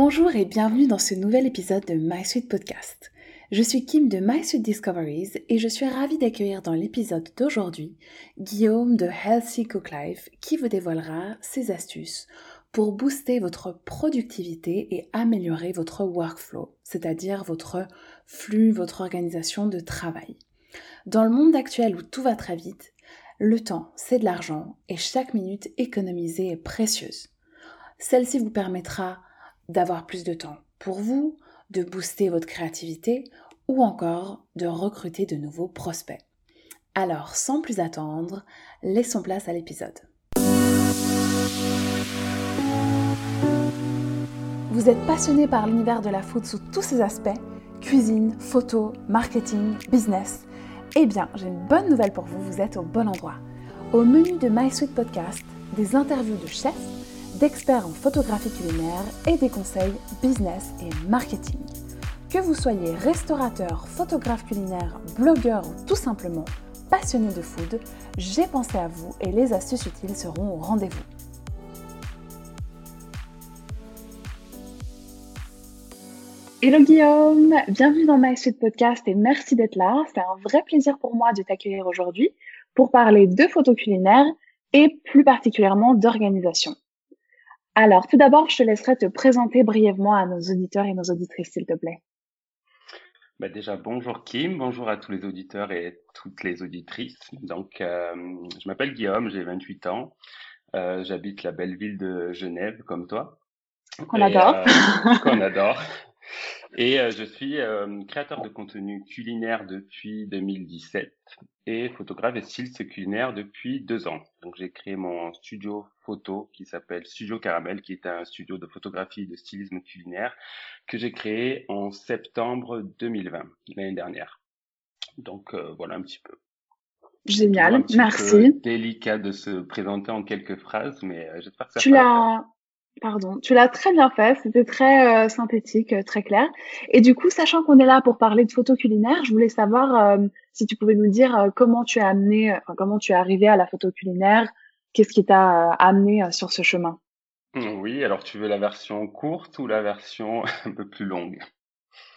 Bonjour et bienvenue dans ce nouvel épisode de My Sweet Podcast. Je suis Kim de My Sweet Discoveries et je suis ravie d'accueillir dans l'épisode d'aujourd'hui Guillaume de Healthy Cook Life qui vous dévoilera ses astuces pour booster votre productivité et améliorer votre workflow, c'est-à-dire votre flux, votre organisation de travail. Dans le monde actuel où tout va très vite, le temps, c'est de l'argent et chaque minute économisée est précieuse. Celle-ci vous permettra d'avoir plus de temps pour vous, de booster votre créativité ou encore de recruter de nouveaux prospects. Alors, sans plus attendre, laissons place à l'épisode. Vous êtes passionné par l'univers de la food sous tous ses aspects cuisine, photo, marketing, business Eh bien, j'ai une bonne nouvelle pour vous, vous êtes au bon endroit. Au menu de My Sweet Podcast, des interviews de chefs d'experts en photographie culinaire et des conseils business et marketing. Que vous soyez restaurateur, photographe culinaire, blogueur ou tout simplement passionné de food, j'ai pensé à vous et les astuces utiles seront au rendez-vous. Hello Guillaume, bienvenue dans My Suite Podcast et merci d'être là. C'est un vrai plaisir pour moi de t'accueillir aujourd'hui pour parler de photo culinaire et plus particulièrement d'organisation. Alors, tout d'abord, je te laisserai te présenter brièvement à nos auditeurs et nos auditrices, s'il te plaît. Bah déjà, bonjour Kim, bonjour à tous les auditeurs et toutes les auditrices. Donc, euh, je m'appelle Guillaume, j'ai 28 ans. Euh, J'habite la belle ville de Genève, comme toi. Qu'on adore. Euh, qu'on adore. Et euh, je suis euh, créateur de contenu culinaire depuis 2017 et photographe et styliste culinaire depuis deux ans. Donc j'ai créé mon studio photo qui s'appelle Studio Caramel, qui est un studio de photographie et de stylisme culinaire que j'ai créé en septembre 2020, l'année dernière. Donc euh, voilà un petit peu. Génial, merci. délicat de se présenter en quelques phrases, mais j'espère que ça. Tu l'as Pardon, tu l'as très bien fait, c'était très euh, synthétique, euh, très clair. Et du coup, sachant qu'on est là pour parler de photo culinaire, je voulais savoir euh, si tu pouvais nous dire comment tu as amené, comment tu es arrivé à la photo culinaire, qu'est-ce qui t'a amené sur ce chemin? Oui, alors tu veux la version courte ou la version un peu plus longue?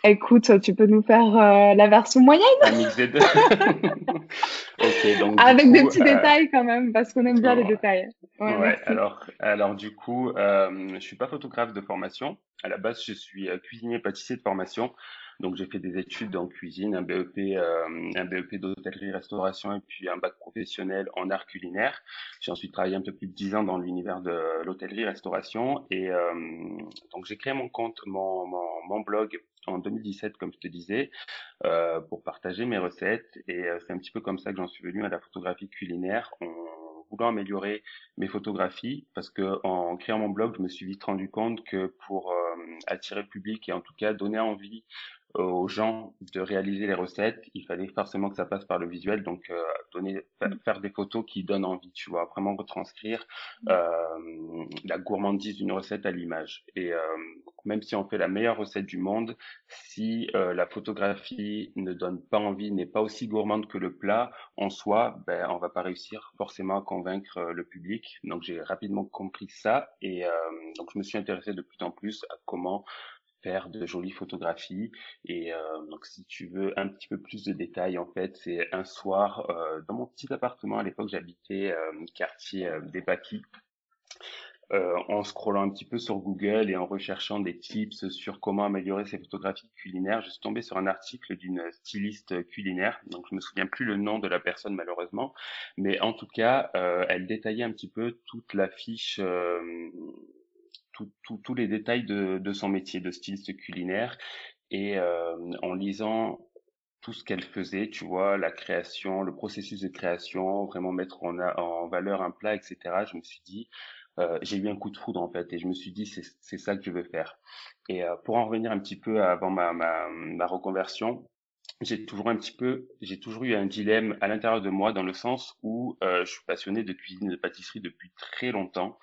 Écoute, tu peux nous faire euh, la version moyenne? Un mix des deux. donc, Avec des petits euh, détails quand même, parce qu'on aime bien les détails. Ouais, alors, alors du coup, euh, je suis pas photographe de formation. À la base, je suis euh, cuisinier pâtissier de formation. Donc j'ai fait des études en cuisine, un BEP, euh, un BEP d'hôtellerie-restauration et puis un bac professionnel en art culinaire. J'ai ensuite travaillé un peu plus de dix ans dans l'univers de l'hôtellerie-restauration et euh, donc j'ai créé mon compte, mon, mon, mon, blog en 2017 comme je te disais euh, pour partager mes recettes. Et euh, c'est un petit peu comme ça que j'en suis venu à la photographie culinaire en voulant améliorer mes photographies parce que en créant mon blog je me suis vite rendu compte que pour euh, attirer le public et en tout cas donner envie aux gens de réaliser les recettes, il fallait forcément que ça passe par le visuel, donc euh, donner, mm. faire des photos qui donnent envie, tu vois, vraiment retranscrire mm. euh, la gourmandise d'une recette à l'image. Et euh, même si on fait la meilleure recette du monde, si euh, la photographie ne donne pas envie, n'est pas aussi gourmande que le plat en soi, ben on va pas réussir forcément à convaincre euh, le public. Donc j'ai rapidement compris ça et donc je me suis intéressé de plus en plus à comment faire de jolies photographies. Et euh, donc, si tu veux un petit peu plus de détails, en fait, c'est un soir euh, dans mon petit appartement. À l'époque, j'habitais euh, quartier euh, des Paquis. Euh, en scrollant un petit peu sur Google et en recherchant des tips sur comment améliorer ses photographies culinaires, je suis tombé sur un article d'une styliste culinaire. Donc je me souviens plus le nom de la personne malheureusement, mais en tout cas, euh, elle détaillait un petit peu toute la fiche tous les détails de, son métier de styliste culinaire et euh, en lisant tout ce qu'elle faisait, tu vois, la création, le processus de création, vraiment mettre en, valeur un plat, etc. Je me suis dit, euh, j'ai eu un coup de foudre en fait, et je me suis dit c'est ça que je veux faire. Et euh, pour en revenir un petit peu avant ma, reconversion, j'ai toujours un petit peu, j'ai toujours eu un dilemme à l'intérieur de moi dans le sens où je suis passionné de cuisine et de pâtisserie depuis très longtemps.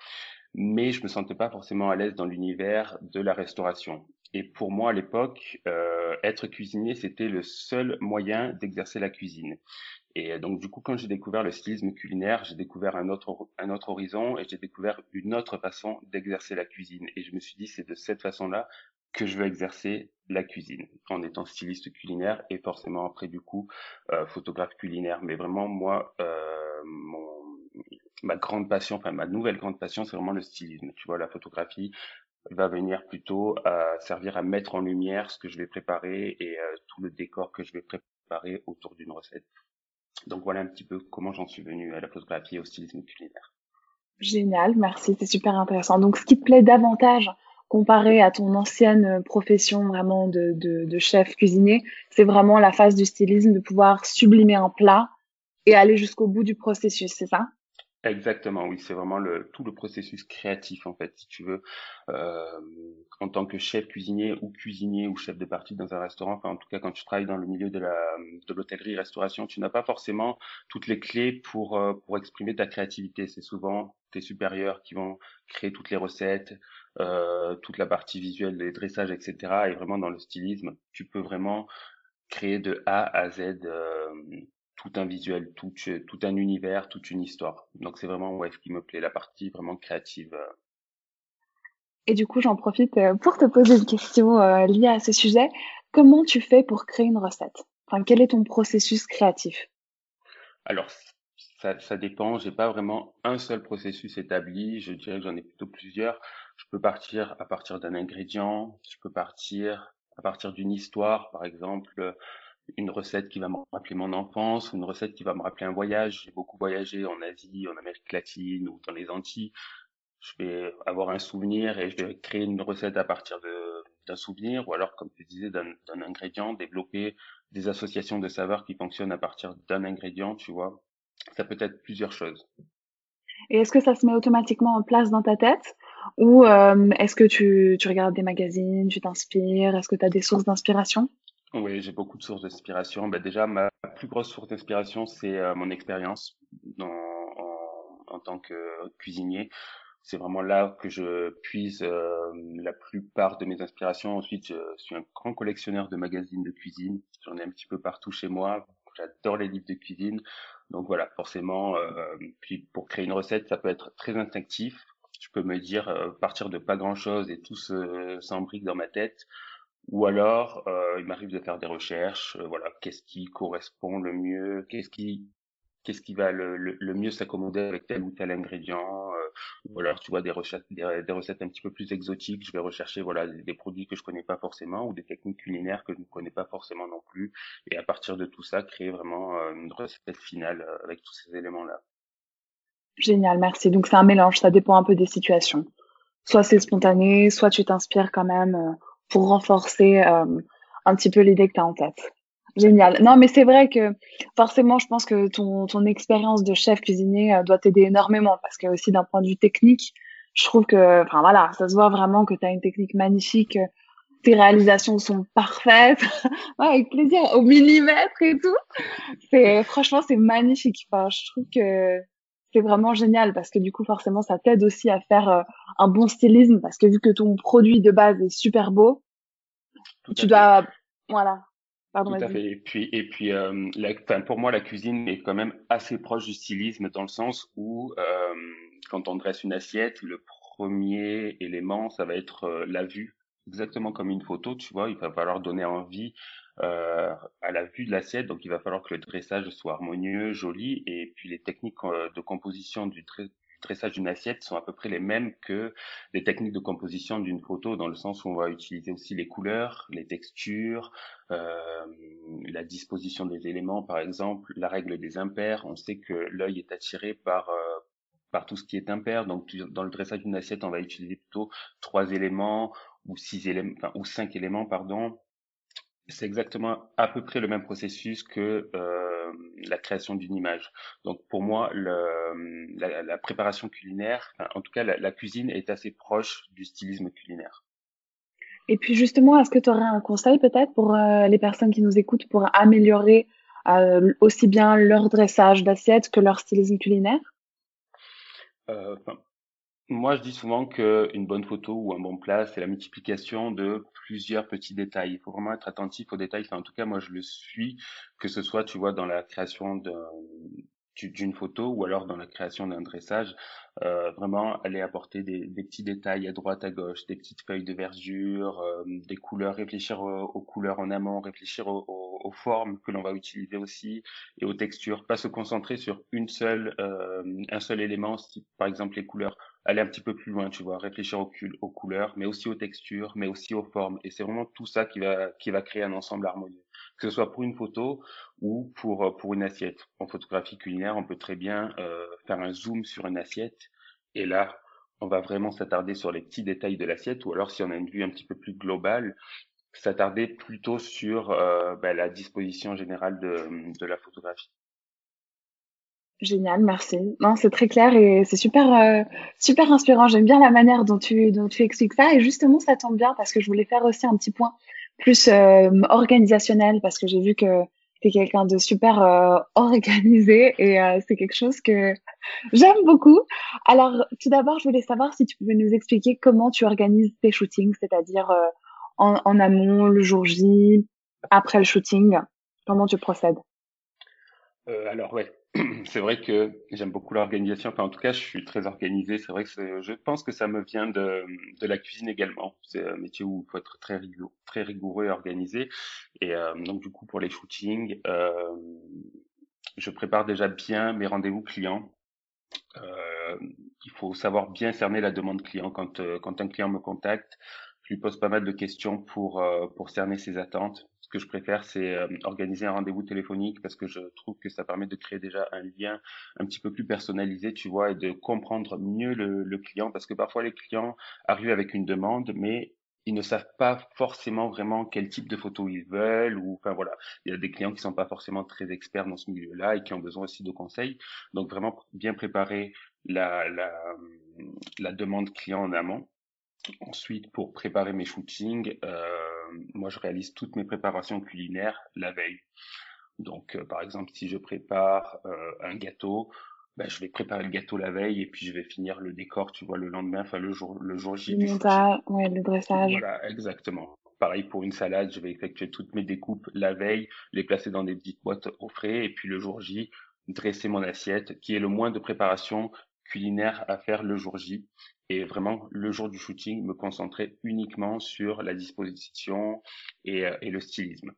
Mais je me sentais pas forcément à l'aise dans l'univers de la restauration. Et pour moi, à l'époque, euh, être cuisinier, c'était le seul moyen d'exercer la cuisine. Et donc, du coup, quand j'ai découvert le stylisme culinaire, j'ai découvert un autre, un autre horizon et j'ai découvert une autre façon d'exercer la cuisine. Et je me suis dit, c'est de cette façon-là que je veux exercer la cuisine en étant styliste culinaire et forcément après du coup euh, photographe culinaire mais vraiment moi euh, mon, ma grande passion enfin ma nouvelle grande passion c'est vraiment le stylisme. Tu vois la photographie va venir plutôt à servir à mettre en lumière ce que je vais préparer et euh, tout le décor que je vais préparer autour d'une recette. Donc voilà un petit peu comment j'en suis venu à la photographie et au stylisme culinaire. Génial, merci, c'est super intéressant. Donc, ce qui te plaît davantage comparé à ton ancienne profession vraiment de, de, de chef cuisinier, c'est vraiment la phase du stylisme de pouvoir sublimer un plat et aller jusqu'au bout du processus, c'est ça? Exactement, oui, c'est vraiment le, tout le processus créatif en fait, si tu veux, euh, en tant que chef cuisinier ou cuisinier ou chef de partie dans un restaurant, enfin en tout cas quand tu travailles dans le milieu de la de l'hôtellerie-restauration, tu n'as pas forcément toutes les clés pour euh, pour exprimer ta créativité. C'est souvent tes supérieurs qui vont créer toutes les recettes, euh, toute la partie visuelle, les dressages, etc. Et vraiment dans le stylisme, tu peux vraiment créer de A à Z euh, tout un visuel, tout, tout un univers, toute une histoire. Donc c'est vraiment ouais, ce qui me plaît, la partie vraiment créative. Euh. Et du coup, j'en profite pour te poser une question liée à ce sujet. Comment tu fais pour créer une recette? Enfin, quel est ton processus créatif? Alors, ça, ça dépend. J'ai pas vraiment un seul processus établi. Je dirais que j'en ai plutôt plusieurs. Je peux partir à partir d'un ingrédient. Je peux partir à partir d'une histoire, par exemple une recette qui va me rappeler mon enfance, une recette qui va me rappeler un voyage. J'ai beaucoup voyagé en Asie, en Amérique latine ou dans les Antilles. Je vais avoir un souvenir et je vais créer une recette à partir d'un souvenir ou alors, comme tu disais, d'un ingrédient, développer des associations de saveurs qui fonctionnent à partir d'un ingrédient, tu vois. Ça peut être plusieurs choses. Et est-ce que ça se met automatiquement en place dans ta tête ou euh, est-ce que tu, tu regardes des magazines, tu t'inspires? Est-ce que tu as des sources d'inspiration? Oui, j'ai beaucoup de sources d'inspiration. Bah, déjà, ma plus grosse source d'inspiration, c'est euh, mon expérience en, en, tant que cuisinier. C'est vraiment là que je puise euh, la plupart de mes inspirations. Ensuite, je suis un grand collectionneur de magazines de cuisine. J'en ai un petit peu partout chez moi. J'adore les livres de cuisine. Donc voilà, forcément, euh, puis pour créer une recette, ça peut être très instinctif. Je peux me dire euh, partir de pas grand chose et tout s'embrique dans ma tête. Ou alors, euh, il m'arrive de faire des recherches. Euh, voilà, qu'est-ce qui correspond le mieux Qu'est-ce qui qu'est-ce qui va le, le, mieux s'accommoder avec tel ou tel ingrédient euh, ou alors tu vois des recettes des, recettes un petit peu plus exotiques je vais rechercher voilà des, produits que je connais pas forcément ou des techniques culinaires que je ne connais pas forcément non plus. Et à partir de tout ça créer vraiment euh, une recette finale euh, avec tous ces éléments là génial merci. Donc c'est un mélange ça dépend un peu des situations. Soit c'est spontané soit tu t'inspires quand même pour renforcer un petit peu l'idée que tu as en tête Génial. Non, mais c'est vrai que forcément, je pense que ton, ton expérience de chef cuisinier euh, doit t'aider énormément parce que aussi d'un point de vue technique, je trouve que, enfin voilà, ça se voit vraiment que tu as une technique magnifique. Tes réalisations sont parfaites, ouais, avec plaisir, au millimètre et tout. C'est franchement, c'est magnifique. Enfin, je trouve que c'est vraiment génial parce que du coup, forcément, ça t'aide aussi à faire euh, un bon stylisme parce que vu que ton produit de base est super beau, tu dois, voilà, Pardon, Tout à fait. Et puis, et puis euh, la, pour moi, la cuisine est quand même assez proche du stylisme dans le sens où, euh, quand on dresse une assiette, le premier élément, ça va être la vue. Exactement comme une photo, tu vois, il va falloir donner envie euh, à la vue de l'assiette. Donc, il va falloir que le dressage soit harmonieux, joli, et puis les techniques euh, de composition du, dressage d'une assiette sont à peu près les mêmes que les techniques de composition d'une photo, dans le sens où on va utiliser aussi les couleurs, les textures, euh, la disposition des éléments, par exemple, la règle des impairs. On sait que l'œil est attiré par euh, par tout ce qui est impair. Donc, dans le dressage d'une assiette, on va utiliser plutôt trois éléments ou six éléments, enfin, ou cinq éléments, pardon, c'est exactement à peu près le même processus que euh, la création d'une image. Donc pour moi, le, la, la, préparation culinaire, en tout cas la, la, cuisine est assez proche du stylisme culinaire. Et puis justement, est-ce que tu aurais un conseil peut-être pour euh, les personnes qui nous écoutent pour améliorer euh, aussi bien leur dressage d'assiette que leur stylisme culinaire? Euh, Moi, je dis souvent qu'une bonne photo ou un bon plat, c'est la multiplication de plusieurs petits détails. Il faut vraiment être attentif aux détails. En tout cas, moi, je le suis, que ce soit, tu vois, dans la création d'une photo ou alors dans la création d'un dressage, euh, vraiment aller apporter des, petits détails à droite, à gauche, des petites feuilles de verdure, euh, des couleurs, réfléchir aux, couleurs en amont, réfléchir aux, aux, formes que l'on va utiliser aussi et aux textures, pas se concentrer sur une seule, euh, un seul élément, par exemple les couleurs, aller un petit peu plus loin, tu vois, réfléchir aux, couleurs, mais aussi aux textures, mais aussi aux formes. Et c'est vraiment tout ça qui va, créer un ensemble harmonieux que ce soit pour une photo ou pour, pour une assiette. En photographie culinaire, on peut très bien euh, faire un zoom sur une assiette et là, on va vraiment s'attarder sur les petits détails de l'assiette ou alors si on a une vue un petit peu plus globale, s'attarder plutôt sur euh, bah, la disposition générale de la photographie. Génial, merci. Non, c'est très clair et c'est super, euh, super inspirant. J'aime bien la manière dont tu, dont tu expliques ça et justement, ça tombe bien parce que je voulais faire aussi un petit point plus euh, organisationnel parce que j'ai vu que tu es quelqu'un de super euh, organisé et euh, c'est quelque chose que j'aime beaucoup. Alors, tout d'abord, je voulais savoir si tu pouvais nous expliquer comment tu organises tes shootings, c'est-à-dire en, en amont, le jour J, après le shooting, comment tu procèdes? Alors, ouais, c'est vrai que j'aime beaucoup l'organisation. Enfin, en tout cas, je suis très organisé. C'est vrai que je pense que ça me vient de, de la cuisine également. C'est un métier où il faut être très rigoureux, très rigoureux et organisé. Et euh, donc, du coup, pour les shootings, euh, je prépare déjà bien mes rendez-vous clients. Euh, il faut savoir bien cerner la demande client. Quand, euh, quand un client me contacte, je lui pose pas mal de questions pour, euh, pour cerner ses attentes ce que je préfère, c'est euh, organiser un rendez-vous téléphonique parce que je trouve que ça permet de créer déjà un lien un petit peu plus personnalisé, tu vois, et de comprendre mieux le, client. Parce que parfois les clients arrivent avec une demande, mais ils ne savent pas forcément vraiment quel type de photo ils veulent ou enfin voilà. Il y a des clients qui sont pas forcément très experts dans ce milieu-là et qui ont besoin aussi de conseils. Donc vraiment bien préparer la la, la demande client en amont ensuite pour préparer mes shootings euh, moi, je réalise toutes mes préparations culinaires la veille. Donc, euh, par exemple, si je prépare euh, un gâteau, ben, je vais préparer le gâteau la veille et puis je vais finir le décor, tu vois, le lendemain, enfin le jour, le jour J. Le ouais, le dressage. Voilà, exactement. Pareil pour une salade, je vais effectuer toutes mes découpes la veille, les placer dans des petites boîtes au frais et puis le jour J, dresser mon assiette, qui est le moins de préparation culinaire à faire le jour J et vraiment le jour du shooting me concentrer uniquement sur la disposition et, euh, et le stylisme.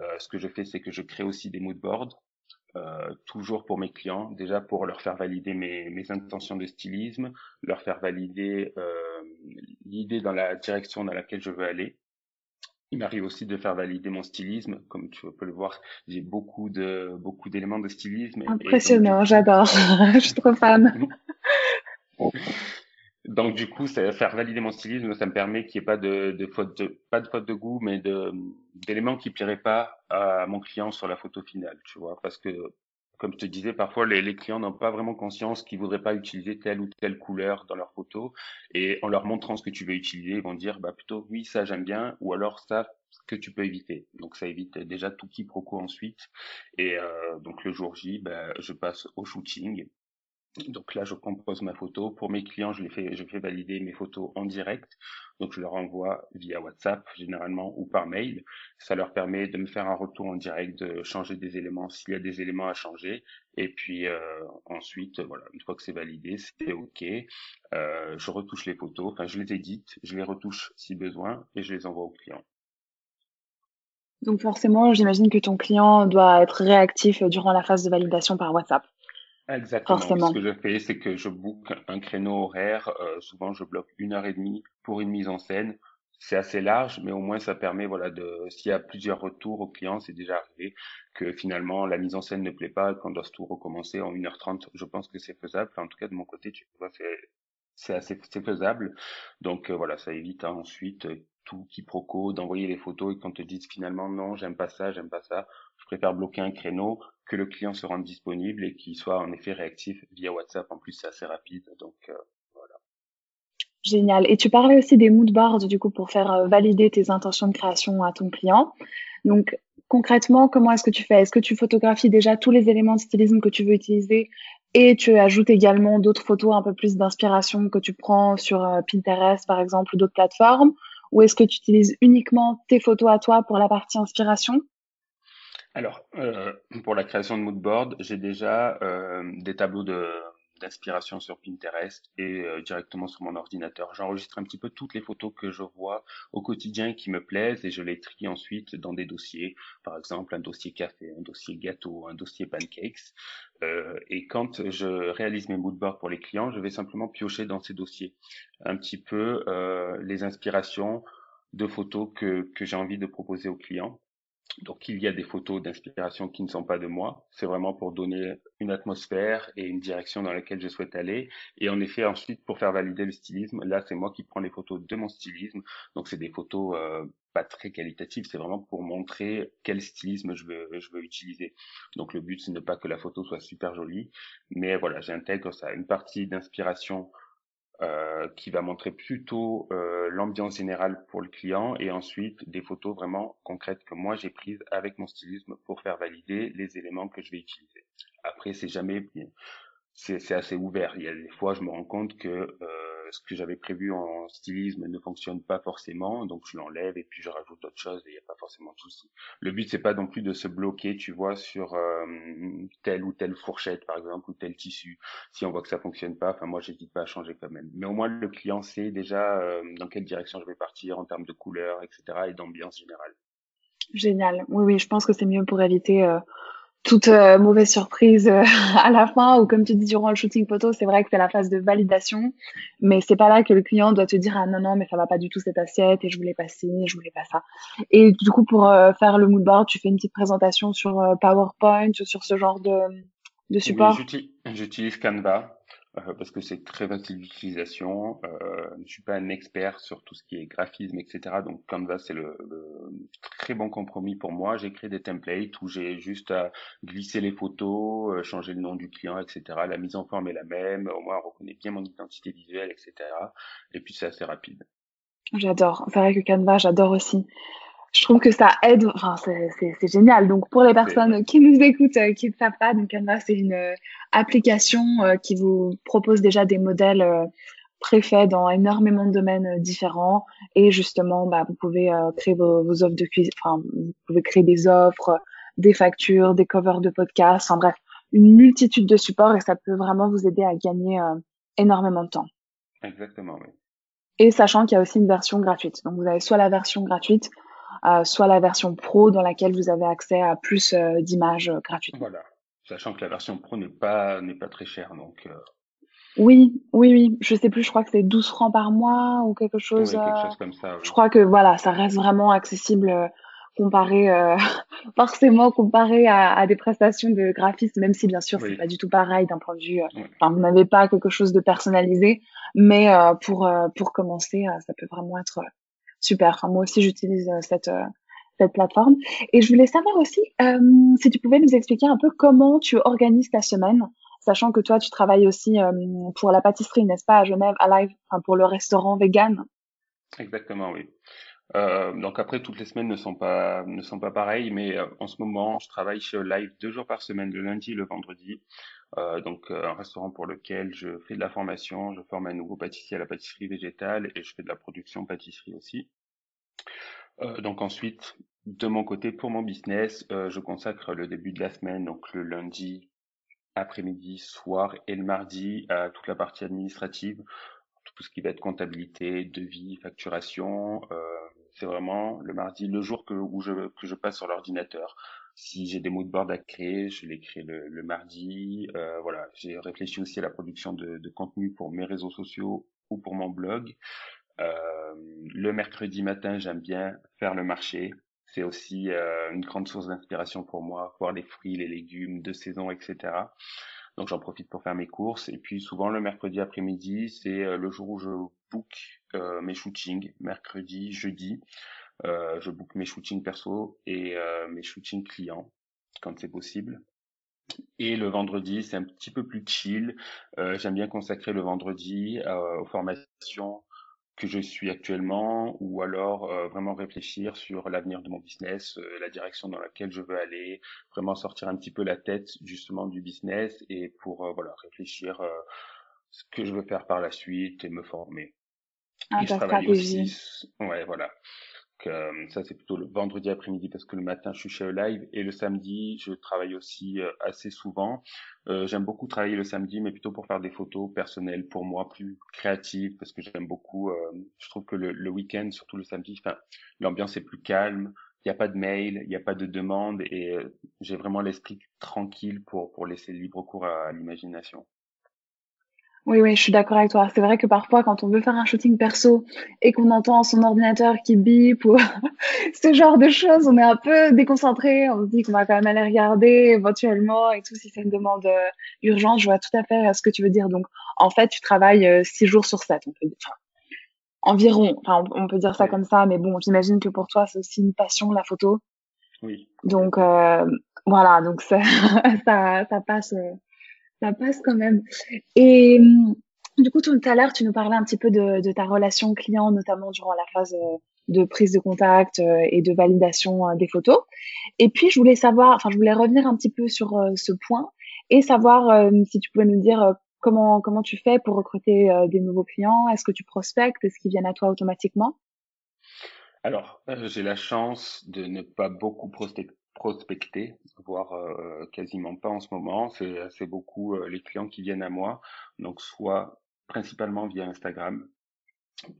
Euh, ce que je fais, c'est que je crée aussi des mood boards, euh, toujours pour mes clients, déjà pour leur faire valider mes, mes intentions de stylisme, leur faire valider euh, l'idée dans la direction dans laquelle je veux aller. Il m'arrive aussi de faire valider mon stylisme, comme tu peux le voir, j'ai beaucoup de beaucoup d'éléments de stylisme. Impressionnant, j'adore, je suis trop fan. Donc du coup, ça, faire valider mon stylisme, ça me permet qu'il n'y ait pas de, de faute de pas de faute de goût, mais de d'éléments qui plairaient pas à mon client sur la photo finale, tu vois, parce que comme je te disais, parfois les, clients n'ont pas vraiment conscience qu'ils voudraient pas utiliser telle ou telle couleur dans leur photo, et en leur montrant ce que tu veux utiliser, ils vont dire bah plutôt oui ça j'aime bien, ou alors ça que tu peux éviter. Donc ça évite déjà tout quiproquo ensuite. Et euh, donc le jour J, bah, je passe au shooting donc là, je compose ma photo. Pour mes clients, je les fais, je fais valider mes photos en direct. Donc je leur envoie via WhatsApp généralement ou par mail. Ça leur permet de me faire un retour en direct, de changer des éléments s'il y a des éléments à changer. Et puis euh, ensuite, voilà, une fois que c'est validé, c'est ok. Euh, je retouche les photos, enfin je les édite, je les retouche si besoin et je les envoie au client. Donc forcément, j'imagine que ton client doit être réactif durant la phase de validation par WhatsApp. Exactement. Ce que je fais, c'est que je book un créneau horaire. Euh, souvent, je bloque une heure et demie pour une mise en scène. C'est assez large, mais au moins ça permet, voilà, de s'il y a plusieurs retours au client, c'est déjà arrivé que finalement la mise en scène ne plaît pas qu'on doit tout recommencer en 1h30. Je pense que c'est faisable. en tout cas, de mon côté, tu vois, c'est c'est assez c'est faisable. Donc euh, voilà, ça évite hein, ensuite euh, tout quiproquo, d'envoyer les photos et qu'on te dise finalement non, j'aime pas ça, j'aime pas ça. Je préfère bloquer un créneau, que le client se rende disponible et qu'il soit en effet réactif via WhatsApp. En plus, c'est assez rapide, donc euh, voilà. Génial. Et tu parlais aussi des mood boards du coup pour faire valider tes intentions de création à ton client. Donc concrètement, comment est-ce que tu fais? Est-ce que tu photographies déjà tous les éléments de stylisme que tu veux utiliser et tu ajoutes également d'autres photos un peu plus d'inspiration que tu prends sur euh, Pinterest, par exemple, ou d'autres plateformes? Ou est-ce que tu utilises uniquement tes photos à toi pour la partie inspiration? Alors, euh, pour la création de moodboard, j'ai déjà euh, des tableaux de d'inspiration sur Pinterest et euh, directement sur mon ordinateur. J'enregistre un petit peu toutes les photos que je vois au quotidien qui me plaisent et je les trie ensuite dans des dossiers, par exemple un dossier café, un dossier gâteau, un dossier pancakes. Euh, et quand je réalise mes moodboards pour les clients, je vais simplement piocher dans ces dossiers un petit peu euh, les inspirations de photos que, que j'ai envie de proposer aux clients donc il y a des photos d'inspiration qui ne sont pas de moi. C'est vraiment pour donner une atmosphère et une direction dans laquelle je souhaite aller. Et en effet, ensuite, pour faire valider le stylisme, là, c'est moi qui prends les photos de mon stylisme. Donc c'est des photos euh, pas très qualitatives. C'est vraiment pour montrer quel stylisme je veux, je veux utiliser. Donc le but, c'est ne pas que la photo soit super jolie. Mais voilà, j'intègre ça. Une partie d'inspiration euh, qui va montrer plutôt euh, l'ambiance générale pour le client et ensuite des photos vraiment concrètes que moi j'ai prises avec mon stylisme pour faire valider les éléments que je vais utiliser. Après, c'est jamais, c'est assez ouvert. Il y a des fois, je me rends compte que euh, ce que j'avais prévu en stylisme ne fonctionne pas forcément, donc je l'enlève et puis je rajoute d'autres choses et il n'y a pas forcément de souci. Le but c'est pas non plus de se bloquer, tu vois, sur euh, telle ou telle fourchette par exemple ou tel tissu. Si on voit que ça fonctionne pas, enfin moi j'hésite pas à changer quand même. Mais au moins le client sait déjà euh, dans quelle direction je vais partir en termes de couleurs, etc. et d'ambiance générale. Génial. Oui, oui, je pense que c'est mieux pour éviter euh, toute euh, mauvaise surprise euh, à la fin ou comme tu dis durant le shooting photo, c'est vrai que c'est la phase de validation, mais c'est pas là que le client doit te dire ah non non mais ça va pas du tout cette assiette et je voulais pas ci, je voulais pas ça. Et du coup pour euh, faire le mood board, tu fais une petite présentation sur PowerPoint ou sur ce genre de de support? Oui, j'utilise Canva. Euh, parce que c'est très facile d'utilisation. Euh, je ne suis pas un expert sur tout ce qui est graphisme, etc. Donc Canva, c'est le, très bon compromis pour moi. J'ai créé des templates où j'ai juste à glisser les photos, euh, changer le nom du client, etc. La mise en forme est la même. Au moins, on reconnaît bien mon identité visuelle, etc. Et puis, c'est assez rapide. J'adore. C'est vrai que Canva, j'adore aussi je trouve que ça aide, enfin, c'est génial. Donc, pour les personnes qui nous écoutent, euh, qui ne savent pas, donc Canva, c'est une euh, application euh, qui vous propose déjà des modèles préfaits dans énormément de domaines différents. Et justement, bah, vous pouvez créer vos, vos, offres de cuisine, enfin, vous pouvez créer des offres, des factures, des covers de podcasts, en bref, une multitude de supports et ça peut vraiment vous aider à gagner énormément de temps. Exactement, oui. Et sachant qu'il y a aussi une version gratuite. Donc, vous avez soit la version gratuite, soit la version pro dans laquelle vous avez accès à plus euh, d'images euh, gratuites. Voilà, sachant que la version pro n'est pas n'est pas très chère donc. Euh. Oui, oui, oui. Je sais plus. Je crois que c'est 12 francs par mois ou quelque chose. Oui, quelque chose comme ça. Je crois que voilà, ça reste vraiment accessible comparé forcément comparé à, des prestations de graphisme, même si bien sûr c'est pas du tout pareil d'un point de vue. Enfin, vous n'avez pas quelque chose de personnalisé, mais pour pour commencer, ça peut vraiment être super. moi aussi, j'utilise euh, cette euh, cette plateforme. Et je voulais savoir aussi euh, si tu pouvais nous expliquer un peu comment tu organises ta semaine, sachant que toi, tu travailles aussi pour la pâtisserie, n'est-ce pas, à Genève, à Live, pour le restaurant vegan. Exactement, oui. Donc après, toutes les semaines ne sont pas ne sont pas pareilles, mais en ce moment, je travaille chez Live deux jours par semaine, le lundi et le vendredi. Euh, donc un restaurant pour lequel je fais de la formation, je forme un nouveau pâtissier à la pâtisserie végétale et je fais de la production pâtisserie aussi. Euh, donc ensuite, de mon côté, pour mon business, euh, je consacre le début de la semaine, donc le lundi, après-midi, soir et le mardi à toute la partie administrative, tout ce qui va être comptabilité, devis, facturation. Euh, c'est vraiment le mardi, le jour où que je passe sur l'ordinateur. Si j'ai des mots de bord à créer, je les crée le, mardi. Euh, voilà, j'ai réfléchi aussi à la production de, de contenu pour mes réseaux sociaux ou pour mon blog. Euh, le mercredi matin, j'aime bien faire le marché. C'est aussi euh, une grande source d'inspiration pour moi, voir les fruits, les légumes de saison, etc. Donc j'en profite pour faire mes courses. Et puis souvent le mercredi après-midi, c'est euh, le jour où je book mes shootings, mercredi, jeudi. Je book mes shootings perso et mes shootings clients quand c'est possible. Et le vendredi, c'est un petit peu plus chill. J'aime bien consacrer le vendredi aux formations que je suis actuellement ou alors euh, vraiment réfléchir sur l'avenir de mon business, euh, la direction dans laquelle je veux aller, vraiment sortir un petit peu la tête justement du business et pour voilà réfléchir ce que je veux faire par la suite et me former. Ah, et je travaille aussi. Ouais, voilà. Euh, ça, c'est plutôt le vendredi après-midi parce que le matin, je suis chez Live et le samedi, je travaille aussi euh, assez souvent. Euh, j'aime beaucoup travailler le samedi, mais plutôt pour faire des photos personnelles pour moi, plus créatives parce que j'aime beaucoup. je trouve que le, le week-end, surtout le samedi, l'ambiance est plus calme. Il n'y a pas de mail, il n'y a pas de demande et j'ai vraiment l'esprit tranquille pour, pour laisser libre cours à l'imagination. Oui, oui, je suis d'accord avec toi. C'est vrai que parfois, quand on veut faire un shooting perso et qu'on entend son ordinateur qui bip ou ce genre de choses, on est un peu déconcentré. On se dit qu'on va quand même aller regarder éventuellement et tout si c'est une demande euh, urgente. Je vois tout à fait euh, ce que tu veux dire. Donc, en fait, tu travailles euh, six jours sur sept. On peut, enfin, environ. Enfin, on, peut dire ça comme ça, mais bon, j'imagine que pour toi, c'est aussi une passion la photo. Oui. Donc euh, voilà, donc ça, ça, ça passe ça passe quand même. Et hum, du coup, tout à l'heure, tu nous parlais un petit peu de, ta relation client, notamment durant la phase euh, de prise de contact euh, et de validation euh, des photos. Et puis, je voulais savoir, enfin, je voulais revenir un petit peu sur ce point et savoir si tu pouvais nous dire comment comment tu fais pour recruter des nouveaux clients? Est-ce que tu prospectes? Est-ce qu'ils viennent à toi automatiquement? Alors, j'ai la chance de ne pas beaucoup prospecter prospecter, voire euh, quasiment pas en ce moment. C'est assez beaucoup euh, les clients qui viennent à moi, donc soit principalement via Instagram.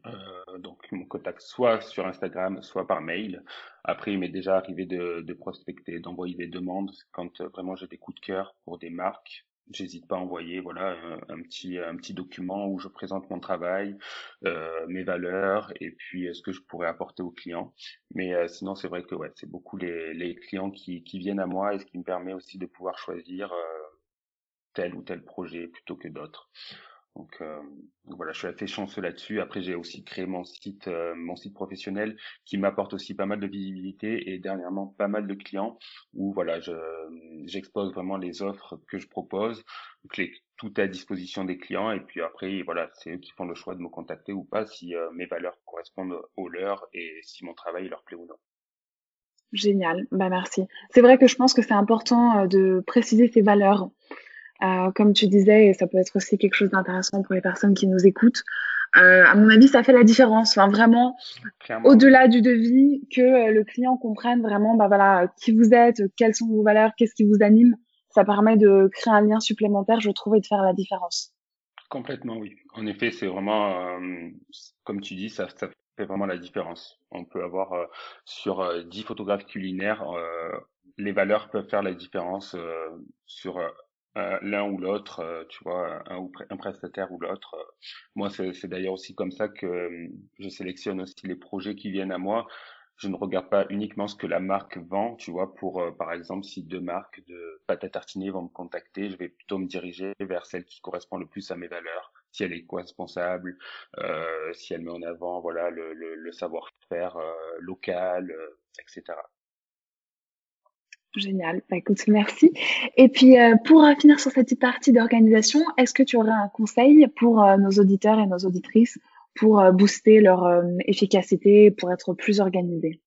Euh, donc mon contact soit sur Instagram, soit par mail. Après, il m'est déjà arrivé de, de prospecter, d'envoyer des demandes quand vraiment j'ai des coups de cœur pour des marques j'hésite pas à envoyer voilà un, petit un petit document où je présente mon travail, euh, mes valeurs et puis euh, ce que je pourrais apporter aux clients. Mais euh, sinon c'est vrai que ouais c'est beaucoup les, les clients qui, qui viennent à moi et ce qui me permet aussi de pouvoir choisir tel ou tel projet plutôt que d'autres. Donc, euh, voilà, je suis assez chanceux là-dessus. Après, j'ai aussi créé mon site, euh, mon site professionnel qui m'apporte aussi pas mal de visibilité et dernièrement pas mal de clients où voilà, je, j'expose vraiment les offres que je propose. Donc, les, tout à disposition des clients et puis après, voilà, c'est eux qui font le choix de me contacter ou pas si euh, mes valeurs correspondent aux leurs et si mon travail leur plaît ou non. Génial, bah merci. C'est vrai que je pense que c'est important de préciser ses valeurs euh, comme tu disais, et ça peut être aussi quelque chose d'intéressant pour les personnes qui nous écoutent. Euh, à mon avis, ça fait la différence. Enfin, vraiment, au-delà du devis, que euh, le client comprenne vraiment, bah voilà, qui vous êtes, quelles sont vos valeurs, qu'est-ce qui vous anime. Ça permet de créer un lien supplémentaire, je trouve, et de faire la différence. Complètement, oui. En effet, c'est vraiment, comme tu dis, ça, ça fait vraiment la différence. On peut avoir sur 10 photographes culinaires, les valeurs peuvent faire la différence sur euh, l'un ou l'autre, euh, tu vois, un, ou un prestataire ou l'autre. moi, c'est d'ailleurs aussi comme ça que euh, je sélectionne aussi les projets qui viennent à moi. Je ne regarde pas uniquement ce que la marque vend, tu vois, pour, par exemple, si deux marques de pâte à tartiner vont me contacter, je vais plutôt me diriger vers celle qui correspond le plus à mes valeurs, si elle est co-responsable, euh, si elle met en avant, voilà, le, le, le savoir-faire local, etc. Génial. Bah, écoute, merci. Et puis, euh, pour euh, finir sur cette partie d'organisation, est-ce que tu aurais un conseil pour euh, nos auditeurs et nos auditrices pour booster leur efficacité, pour être plus organisés?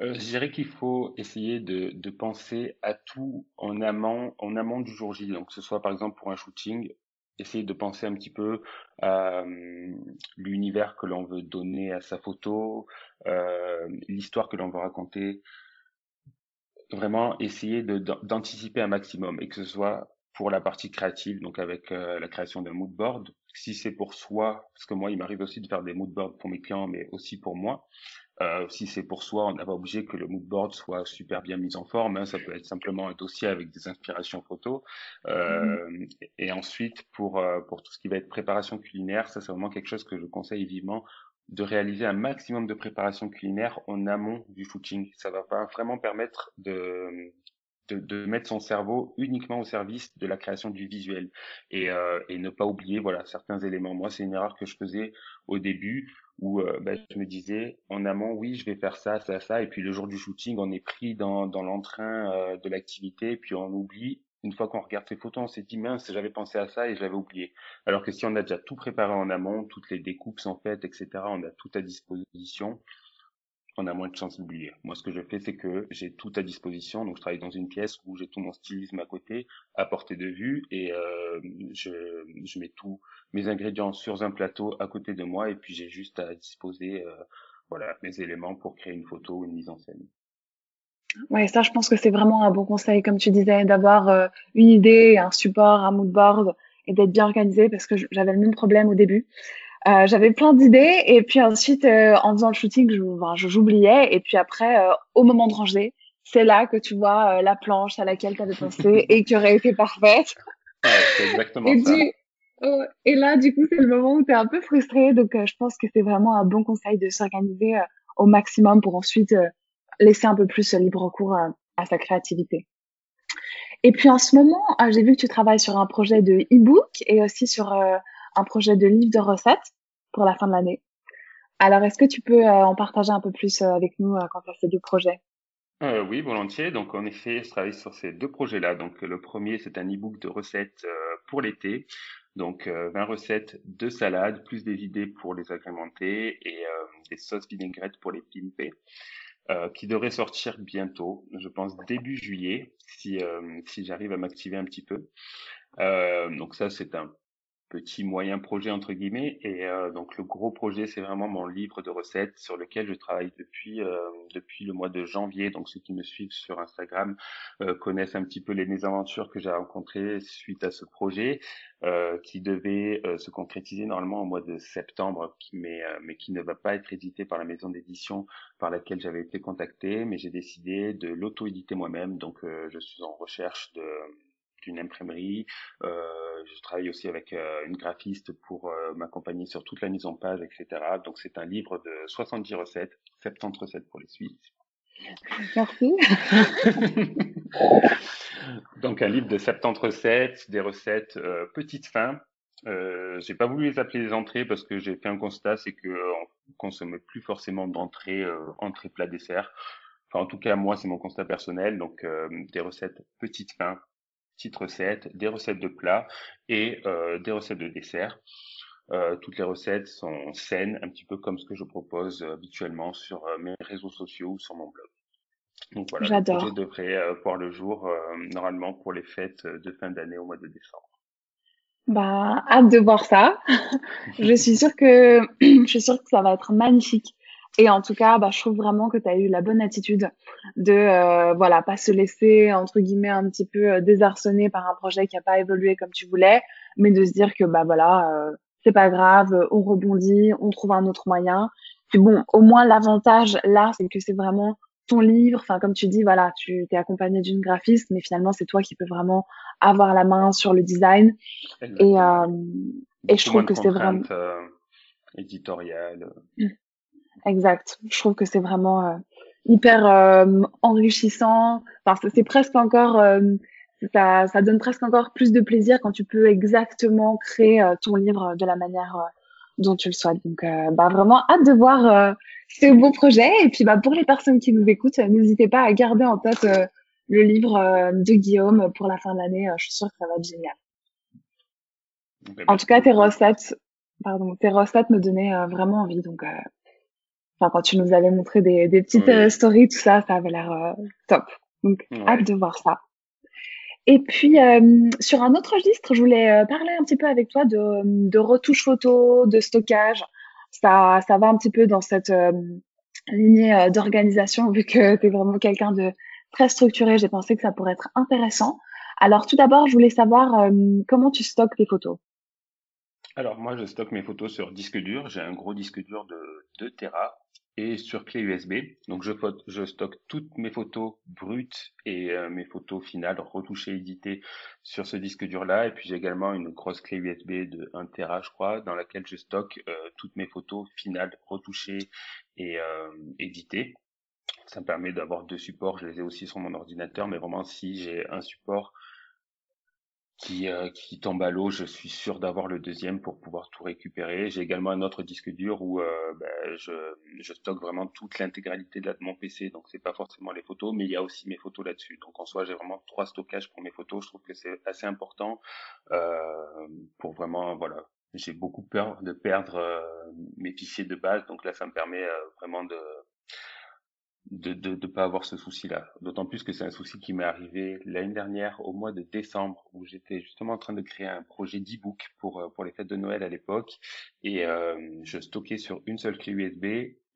Je dirais qu'il faut essayer de, de, penser à tout en amont, en amont du jour J. Donc, que ce soit par exemple pour un shooting, essayer de penser un petit peu à l'univers que l'on veut donner à sa photo, l'histoire que l'on veut raconter, vraiment essayer d'anticiper un maximum et que ce soit pour la partie créative, donc avec euh, la création d'un mood board. Si c'est pour soi, parce que moi, il m'arrive aussi de faire des mood boards pour mes clients, mais aussi pour moi. Euh, si c'est pour soi, on n'a pas obligé que le mood board soit super bien mis en forme. Hein. Ça peut être simplement un dossier avec des inspirations photos. Euh, mm-hmm. Et ensuite, pour euh, pour tout ce qui va être préparation culinaire, ça c'est vraiment quelque chose que je conseille vivement de réaliser un maximum de préparation culinaire en amont du shooting. Ça va vraiment permettre de, de, mettre son cerveau uniquement au service de la création du visuel et, euh, et ne pas oublier voilà certains éléments. Moi, c'est une erreur que je faisais au début où euh, bah, je me disais en amont, oui, je vais faire ça, ça, ça, et puis le jour du shooting, on est pris dans, dans l'entrain euh, de l'activité, puis on oublie une fois qu'on regarde ces photos, on s'est dit mince, j'avais pensé à ça et j'avais oublié. Alors que si on a déjà tout préparé en amont, toutes les découpes sont faites, etc., on a tout à disposition, on a moins de chances d'oublier. Moi, ce que je fais, c'est que j'ai tout à disposition. Donc, je travaille dans une pièce où j'ai tout mon stylisme à côté, à portée de vue, et euh, je, mets tous mes ingrédients sur un plateau à côté de moi, et puis j'ai juste à disposer, euh, voilà, mes éléments pour créer une photo ou une mise en scène. Ouais, ça, je pense que c'est vraiment un bon conseil, comme tu disais, d'avoir euh, une idée, un support, un mood board, et d'être bien organisé, parce que j'avais le même problème au début. Euh, j'avais plein d'idées et puis ensuite euh, en faisant le shooting, je, j'oubliais et puis après euh, au moment de ranger, c'est là que tu vois la planche à laquelle tu avais pensé et qui aurait été parfaite. Ouais, c'est exactement et ça. Oh, et là, du coup, c'est le moment où tu es un peu frustré. Donc, je pense que c'est vraiment un bon conseil de s'organiser au maximum pour ensuite laisser un peu plus libre cours à sa créativité. Et puis en ce moment, j'ai vu que tu travailles sur un projet de e-book et aussi sur un projet de livre de recettes pour la fin de l'année. Alors, est-ce que tu peux euh, en partager un peu plus euh, avec nous euh, quant à ces deux projets? Euh, oui, volontiers. Donc, en effet, je travaille sur ces deux projets-là. Donc, le premier, c'est un e-book de recettes pour l'été. Donc, 20 recettes de salade, plus des idées pour les agrémenter et des sauces vinaigrettes pour les pimper, qui devrait sortir bientôt, je pense début juillet, si, si j'arrive à m'activer un petit peu. donc, ça, c'est un petit moyen projet entre guillemets et euh, donc le gros projet c'est vraiment mon livre de recettes sur lequel je travaille depuis euh, depuis le mois de janvier. Donc ceux qui me suivent sur Instagram euh, connaissent un petit peu les mésaventures que j'ai rencontrées suite à ce projet qui devait se concrétiser normalement au mois de septembre mais mais qui ne va pas être édité par la maison d'édition par laquelle j'avais été contacté. Mais j'ai décidé de l'auto-éditer moi-même. Donc je suis en recherche de d'une imprimerie. Euh, je travaille aussi avec euh, une graphiste pour euh, m'accompagner sur toute la mise en page, etc. Donc c'est un livre de 70 recettes, 70 recettes pour les Suisses. Merci. Donc un livre de 70 recettes, des recettes euh, petites fins. Euh, j'ai pas voulu les appeler les entrées parce que j'ai fait un constat, c'est que on consomme plus forcément d'entrées, euh, entrée, plat, dessert. Enfin, en tout cas, moi, c'est mon constat personnel. Donc, des recettes petites fins, petites recettes, des recettes de plats et euh, des recettes de dessert. Euh, toutes les recettes sont saines, un petit peu comme ce que je propose euh, habituellement sur mes réseaux sociaux ou sur mon blog. Donc voilà, le projet devrait voir le jour normalement pour les fêtes de fin d'année au mois de décembre. Bah, hâte de voir ça. je suis sûre que je suis sûre que ça va être magnifique. Et en tout cas, bah, je trouve vraiment que tu as eu la bonne attitude de euh, voilà pas se laisser entre guillemets un petit peu euh, désarçonner par un projet qui a pas évolué comme tu voulais, mais de se dire que bah voilà euh, c'est pas grave, on rebondit, on trouve un autre moyen. Puis bon, au moins l'avantage là, c'est que c'est vraiment ton livre. Enfin, comme tu dis, voilà, tu t'es accompagné d'une graphiste, mais finalement c'est toi qui peux vraiment avoir la main sur le design. Et euh, et je trouve que c'est vraiment éditorial. Mmh. Exact. Je trouve que c'est vraiment euh, hyper euh, enrichissant. Enfin, c'est presque encore, euh, ça, ça donne presque encore plus de plaisir quand tu peux exactement créer ton livre de la manière dont tu le souhaites. Donc, bah, vraiment hâte de voir ce beau projet. Et puis, bah, pour les personnes qui nous écoutent, n'hésitez pas à garder en tête le livre de Guillaume pour la fin de l'année. je suis sûre que ça va être génial. En tout cas, tes recettes, pardon, tes recettes me donnaient vraiment envie. Donc, Enfin, quand tu nous avais montré des, des petites euh, stories, tout ça, ça avait l'air euh, top. Donc, hâte de voir ça. Et puis, euh, sur un autre registre, je voulais parler un petit peu avec toi de, de retouche photo, de stockage. Ça, ça va un petit peu dans cette lignée d'organisation, vu que tu es vraiment quelqu'un de très structuré. J'ai pensé que ça pourrait être intéressant. Alors, tout d'abord, je voulais savoir comment tu stockes tes photos? Alors, moi, je stocke mes photos sur disque dur. J'ai un gros disque dur de 2 Tera et sur clé USB. Donc je, je stocke toutes mes photos brutes et euh, mes photos finales retouchées, éditées sur ce disque dur là. Et puis j'ai également une grosse clé USB de 1 Tera je crois, dans laquelle je stocke euh, toutes mes photos finales retouchées et euh, éditées. Ça me permet d'avoir deux supports. Je les ai aussi sur mon ordinateur, mais vraiment si j'ai un support qui, euh, qui tombe à l'eau, je suis sûr d'avoir le deuxième pour pouvoir tout récupérer. J'ai également un autre disque dur où euh, ben, je, je, stocke vraiment toute l'intégralité de, mon PC, donc c'est pas forcément les photos, mais il y a aussi mes photos là-dessus. Donc en soi, j'ai vraiment trois stockages pour mes photos. Je trouve que c'est assez important euh, pour vraiment, voilà. J'ai beaucoup peur de perdre euh, mes fichiers de base, donc là, ça me permet euh, vraiment de de de, de pas avoir ce souci-là. D'autant plus que c'est un souci qui m'est arrivé l'année dernière au mois de décembre où j'étais justement en train de créer un projet d'e-book pour euh, pour les fêtes de Noël à l'époque et euh, je stockais sur une seule clé USB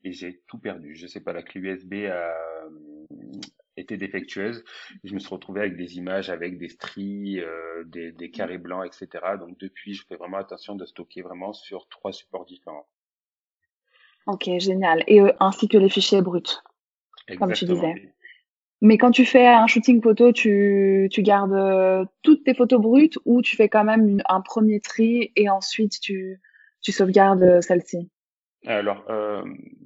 et j'ai tout perdu. Je sais pas, la clé USB a euh, été défectueuse. Je me suis retrouvé avec des images avec des stries, euh, des, des carrés blancs, etc. Donc depuis, je fais vraiment attention de stocker vraiment sur trois supports différents. Ok, génial. Et ainsi que les fichiers bruts comme tu disais. Mais quand tu fais un shooting photo, tu, tu gardes euh, toutes tes photos brutes ou tu fais quand même un premier tri et ensuite tu, tu sauvegardes euh, celle-ci? Alors, euh,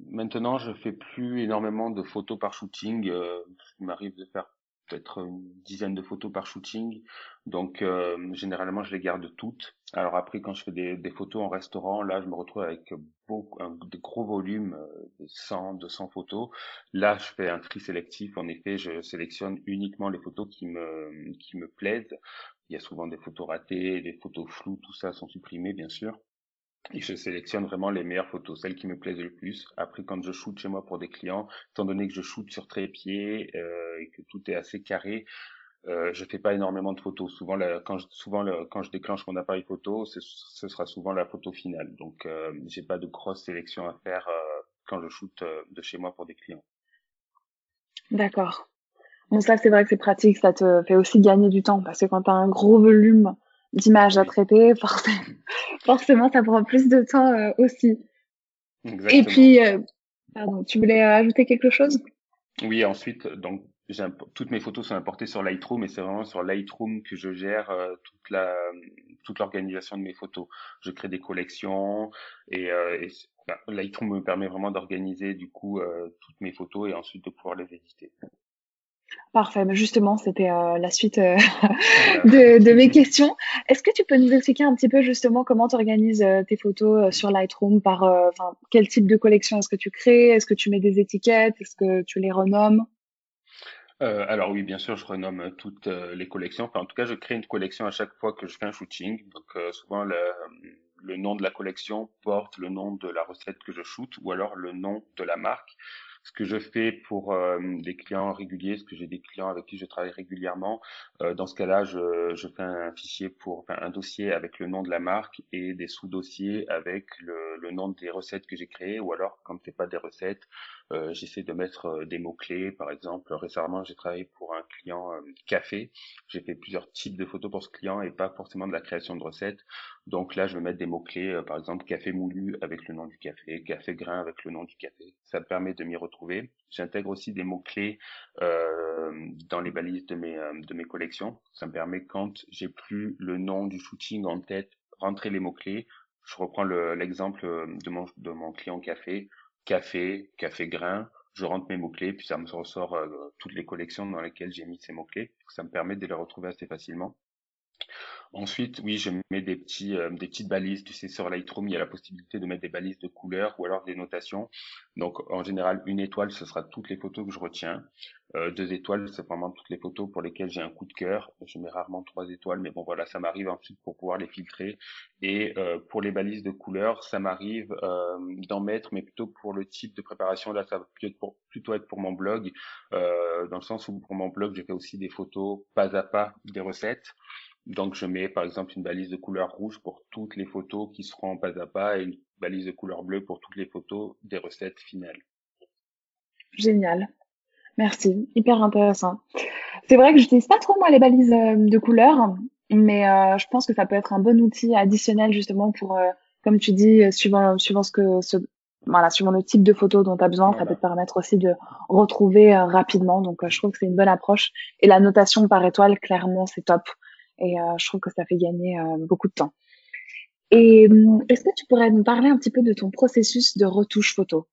maintenant, je fais plus énormément de photos par shooting. Euh, il m'arrive de faire peut-être une dizaine de photos par shooting. Donc euh, généralement je les garde toutes. Alors après quand je fais des, des photos en restaurant, là je me retrouve avec beaucoup un, de gros volumes, de 100, 200 photos. Là je fais un tri sélectif. En effet, je sélectionne uniquement les photos qui me qui me plaisent. Il y a souvent des photos ratées, des photos floues, tout ça sont supprimés bien sûr et je sélectionne vraiment les meilleures photos, celles qui me plaisent le plus. Après, quand je shoot chez moi pour des clients, étant donné que je shoot sur trépied euh, et que tout est assez carré, euh, je fais pas énormément de photos. Souvent, quand je, souvent quand je déclenche mon appareil photo, ce sera souvent la photo finale. Donc, euh, j'ai pas de grosse sélection à faire euh, quand je shoot euh, de chez moi pour des clients. D'accord. Bon, ça, c'est vrai que c'est pratique. Ça te fait aussi gagner du temps parce que quand tu as un gros volume d'images à traiter, forcément, forcément, ça prend plus de temps euh, aussi. Exactement. Et puis, euh, pardon, tu voulais euh, ajouter quelque chose? Oui, ensuite, donc toutes mes photos sont importées sur Lightroom et c'est vraiment sur Lightroom que je gère toute la toute l'organisation de mes photos. Je crée des collections et, et bah, Lightroom me permet vraiment d'organiser du coup toutes mes photos et ensuite de pouvoir les éditer. Parfait. Mais justement, c'était euh, la suite euh, de, de, mes questions. Est-ce que tu peux nous expliquer un petit peu justement comment tu organises euh, tes photos sur Lightroom par quel type de collection est-ce que tu crées? Est-ce que tu mets des étiquettes? Est-ce que tu les renommes? Alors oui, bien sûr, je renomme toutes les collections. Enfin, en tout cas, je crée une collection à chaque fois que je fais un shooting. Donc souvent, le, le nom de la collection porte le nom de la recette que je shoot ou alors le nom de la marque ce que je fais pour euh, des clients réguliers, ce que j'ai des clients avec qui je travaille régulièrement, euh, dans ce cas-là, je, je, fais un fichier pour, un dossier avec le nom de la marque et des sous-dossiers avec le, le, nom des recettes que j'ai créées, ou alors, quand c'est pas des recettes, euh, j'essaie de mettre euh, des mots-clés. Par exemple, récemment, j'ai travaillé pour un client euh, café. J'ai fait plusieurs types de photos pour ce client et pas forcément de la création de recettes. Donc là, je vais mettre des mots-clés, par exemple, café moulu avec le nom du café, café grain avec le nom du café. Ça me permet de m'y retrouver. J'intègre aussi des mots-clés dans les balises de mes, de mes collections. Ça me permet, quand j'ai plus le nom du shooting en tête, rentrer les mots-clés. Je reprends l'exemple de, mon, de mon client café café, café grain, je rentre mes mots-clés, puis ça me ressort euh, toutes les collections dans lesquelles j'ai mis ces mots-clés. Ça me permet de les retrouver assez facilement. Ensuite, oui, je mets des petits, euh, des petites balises. Tu sais, sur Lightroom, il y a la possibilité de mettre des balises de couleurs ou alors des notations. Donc, en général, une étoile, ce sera toutes les photos que je retiens. Euh, deux étoiles, c'est vraiment toutes les photos pour lesquelles j'ai un coup de cœur. Je mets rarement trois étoiles, mais bon, voilà, ça m'arrive ensuite pour pouvoir les filtrer. Et euh, pour les balises de couleurs, ça m'arrive d'en mettre, mais plutôt pour le type de préparation. Là, ça va plutôt, être pour mon blog, dans le sens où pour mon blog, je fais aussi des photos pas à pas des recettes. Donc je mets par exemple une balise de couleur rouge pour toutes les photos qui seront pas à pas et une balise de couleur bleue pour toutes les photos des recettes finales. Génial. Merci, hyper intéressant. C'est vrai que j'utilise pas trop moi les balises euh, de couleur, mais euh, je pense que ça peut être un bon outil additionnel justement pour, euh, comme tu dis, suivant suivant ce que ce, voilà, suivant le type de photo dont tu as besoin, ça peut te permettre aussi de retrouver rapidement. Donc je trouve que c'est une bonne approche. Et la notation par étoile, clairement, c'est top. Et je trouve que ça fait gagner beaucoup de temps. Et euh, est-ce que tu pourrais nous parler un petit peu de ton processus de retouche photo?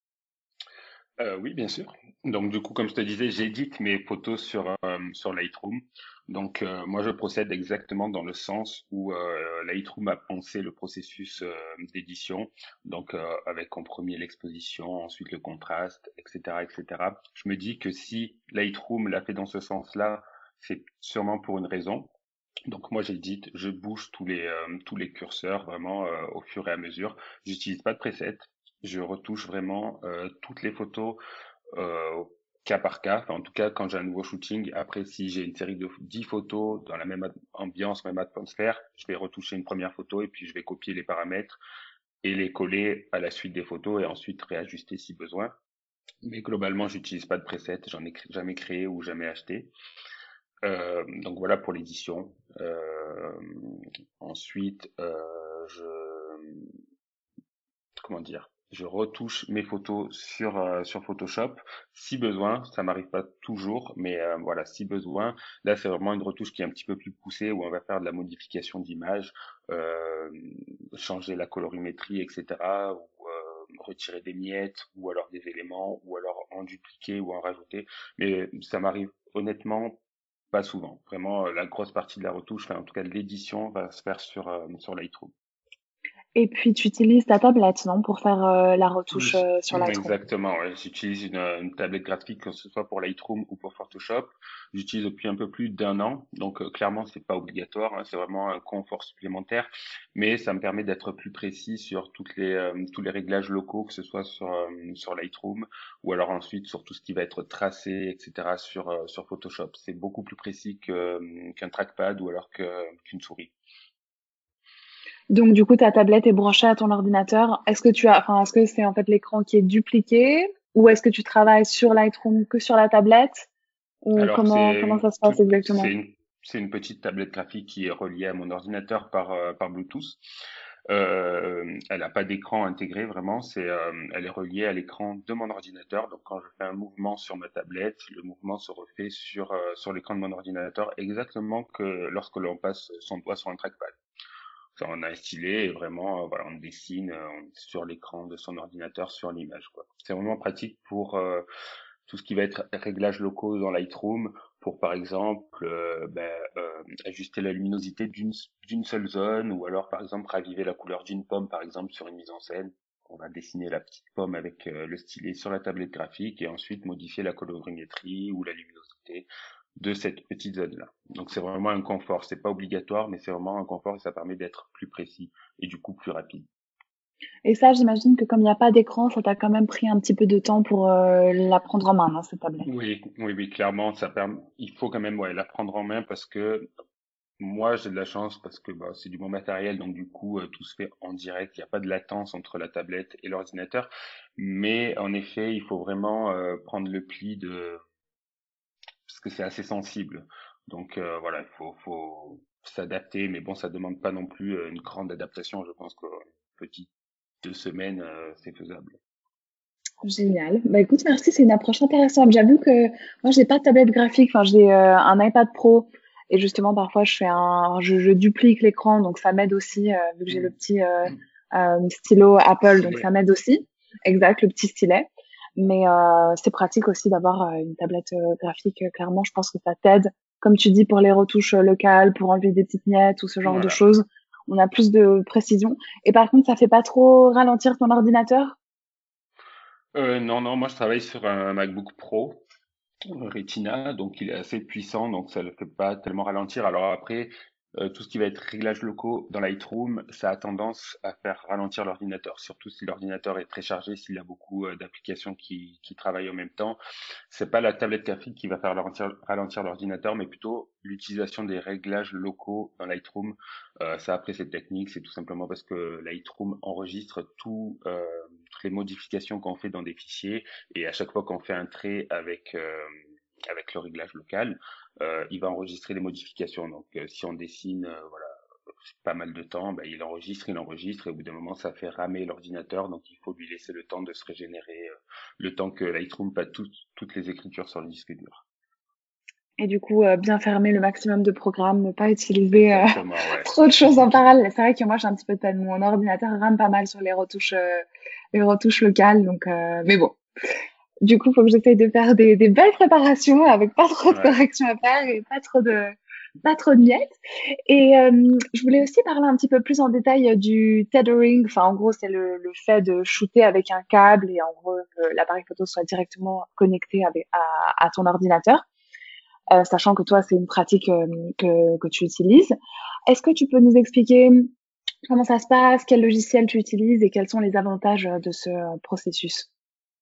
Euh, oui, bien sûr. Donc, du coup, comme je te disais, j'édite mes photos sur, euh, sur Lightroom. Donc, euh, moi, je procède exactement dans le sens où euh, Lightroom a pensé le processus euh, d'édition. Donc, avec en premier l'exposition, ensuite le contraste, etc., etc. Je me dis que si Lightroom l'a fait dans ce sens-là, c'est sûrement pour une raison. Donc, moi, j'édite, je bouge tous les, tous les curseurs vraiment au fur et à mesure. J'utilise pas de preset. Je retouche vraiment toutes les photos euh, cas par cas. Enfin, en tout cas, quand j'ai un nouveau shooting, après, si j'ai une série de 10 photos dans la même ambiance, même atmosphère, je vais retoucher une première photo et puis je vais copier les paramètres et les coller à la suite des photos et ensuite réajuster si besoin. Mais globalement, j'utilise pas de preset, j'en ai jamais créé ou jamais acheté. Euh, donc voilà pour l'édition. Euh, ensuite, euh, je comment dire? Je retouche mes photos sur euh, sur Photoshop. Si besoin ça m'arrive pas toujours mais euh, voilà si besoin là c'est vraiment une retouche qui est un petit peu plus poussée où on va faire de la modification d'image euh, changer la colorimétrie etc ou retirer des miettes ou alors des éléments ou alors en dupliquer ou en rajouter. Mais ça m'arrive honnêtement pas souvent. Vraiment la grosse partie de la retouche enfin, en tout cas de l'édition va se faire sur sur Lightroom et puis tu utilises ta tablette, non, pour faire euh, la retouche euh, sur Lightroom. Exactement, ouais. j'utilise une, une, tablette graphique, que ce soit pour Lightroom ou pour Photoshop. J'utilise depuis un peu plus d'un an, donc euh, clairement c'est pas obligatoire, hein. c'est vraiment un confort supplémentaire, mais ça me permet d'être plus précis sur toutes les euh, tous les réglages locaux, que ce soit sur sur Lightroom ou alors ensuite sur tout ce qui va être tracé, etc. sur sur Photoshop. C'est beaucoup plus précis qu'un trackpad ou alors qu'une souris. Donc du coup, ta tablette est branchée à ton ordinateur. Est-ce que tu as, enfin, est-ce que c'est en fait l'écran qui est dupliqué? Ou est-ce que tu travailles sur Lightroom que sur la tablette? Ou comment comment ça se passe exactement? C'est une, petite tablette graphique qui est reliée à mon ordinateur par euh, par Bluetooth. Euh, elle n'a pas d'écran intégré vraiment, c'est euh, elle est reliée à l'écran de mon ordinateur. Donc quand je fais un mouvement sur ma tablette, le mouvement se refait sur euh, sur l'écran de mon ordinateur exactement que lorsque l'on passe son doigt sur un trackpad on a un stylet et vraiment, euh, voilà, on dessine euh, sur l'écran de son ordinateur, sur l'image. Quoi. C'est vraiment pratique pour euh, tout ce qui va être réglages locaux dans Lightroom, pour par exemple ben, ajuster la luminosité d'une d'une seule zone, ou alors par exemple raviver la couleur d'une pomme, par exemple sur une mise en scène. On va dessiner la petite pomme avec le stylet sur la tablette graphique et ensuite modifier la colorimétrie ou la luminosité de cette petite zone-là. Donc c'est vraiment un confort, c'est pas obligatoire, mais c'est vraiment un confort et ça permet d'être plus précis et du coup plus rapide. Et ça, j'imagine que comme il n'y a pas d'écran, ça t'a quand même pris un petit peu de temps pour euh, la prendre en main, non, cette tablette Oui, oui, oui, clairement, ça permet. Il faut quand même ouais, la prendre en main parce que moi, j'ai de la chance parce que bah, c'est du bon matériel, donc du coup, euh, tout se fait en direct. Il n'y a pas de latence entre la tablette et l'ordinateur. Mais en effet, il faut vraiment euh, prendre le pli de que c'est assez sensible. Donc euh, voilà, il faut, faut s'adapter, mais bon, ça demande pas non plus euh, une grande adaptation. Je pense que petite deux semaines, euh, c'est faisable. Génial. Bah écoute, merci, c'est une approche intéressante. J'avoue que moi, j'ai pas de tablette graphique. Enfin, j'ai un iPad Pro et justement, parfois, je fais un, je, je duplique l'écran, donc ça m'aide aussi vu que j'ai le mmh. petit mmh. stylo Apple, donc ça m'aide aussi. Exact, le petit stylet. Mais euh, c'est pratique aussi d'avoir euh, une tablette euh, graphique. Clairement, je pense que ça t'aide, comme tu dis, pour les retouches locales, pour enlever des petites miettes ou ce genre de choses. On a plus de précision. Et par contre, ça fait pas trop ralentir ton ordinateur? Euh, Non, non. Moi, je travaille sur un MacBook Pro Retina, donc il est assez puissant, donc ça ne fait pas tellement ralentir. Alors après, euh, tout ce qui va être réglages locaux dans Lightroom, ça a tendance à faire ralentir l'ordinateur, surtout si l'ordinateur est très chargé, s'il a beaucoup euh, d'applications qui, qui, travaillent en même temps. C'est pas la tablette graphique qui va faire ralentir, l'ordinateur, mais plutôt l'utilisation des réglages locaux dans Lightroom. Euh, ça après cette technique, c'est tout simplement parce que Lightroom enregistre tout, euh, toutes les modifications qu'on fait dans des fichiers et à chaque fois qu'on fait un trait avec avec le réglage local, il va enregistrer les modifications. Donc euh, si on dessine, euh, voilà, pas mal de temps, ben, il enregistre, il enregistre, et au bout d'un moment, ça fait ramer l'ordinateur, donc il faut lui laisser le temps de se régénérer, le temps que Lightroom passe toutes les écritures sur le disque dur. Et du coup, bien fermer le maximum de programmes, ne pas utiliser trop de choses en parallèle. C'est vrai que moi, j'ai un petit peu de peine. Mon ordinateur rame pas mal sur les retouches, les retouches locales, donc, mais bon. Du coup, faut que j'essaye de faire des, des, belles préparations avec pas trop de corrections à faire et pas trop de, pas trop de miettes. Et euh, je voulais aussi parler un petit peu plus en détail du tethering. Enfin, en gros, c'est le, le, fait de shooter avec un câble et en gros que l'appareil photo soit directement connecté avec, à, à ton ordinateur. Euh, sachant que toi, c'est une pratique euh, que, que tu utilises. Est-ce que tu peux nous expliquer comment ça se passe, quel logiciel tu utilises et quels sont les avantages de ce processus?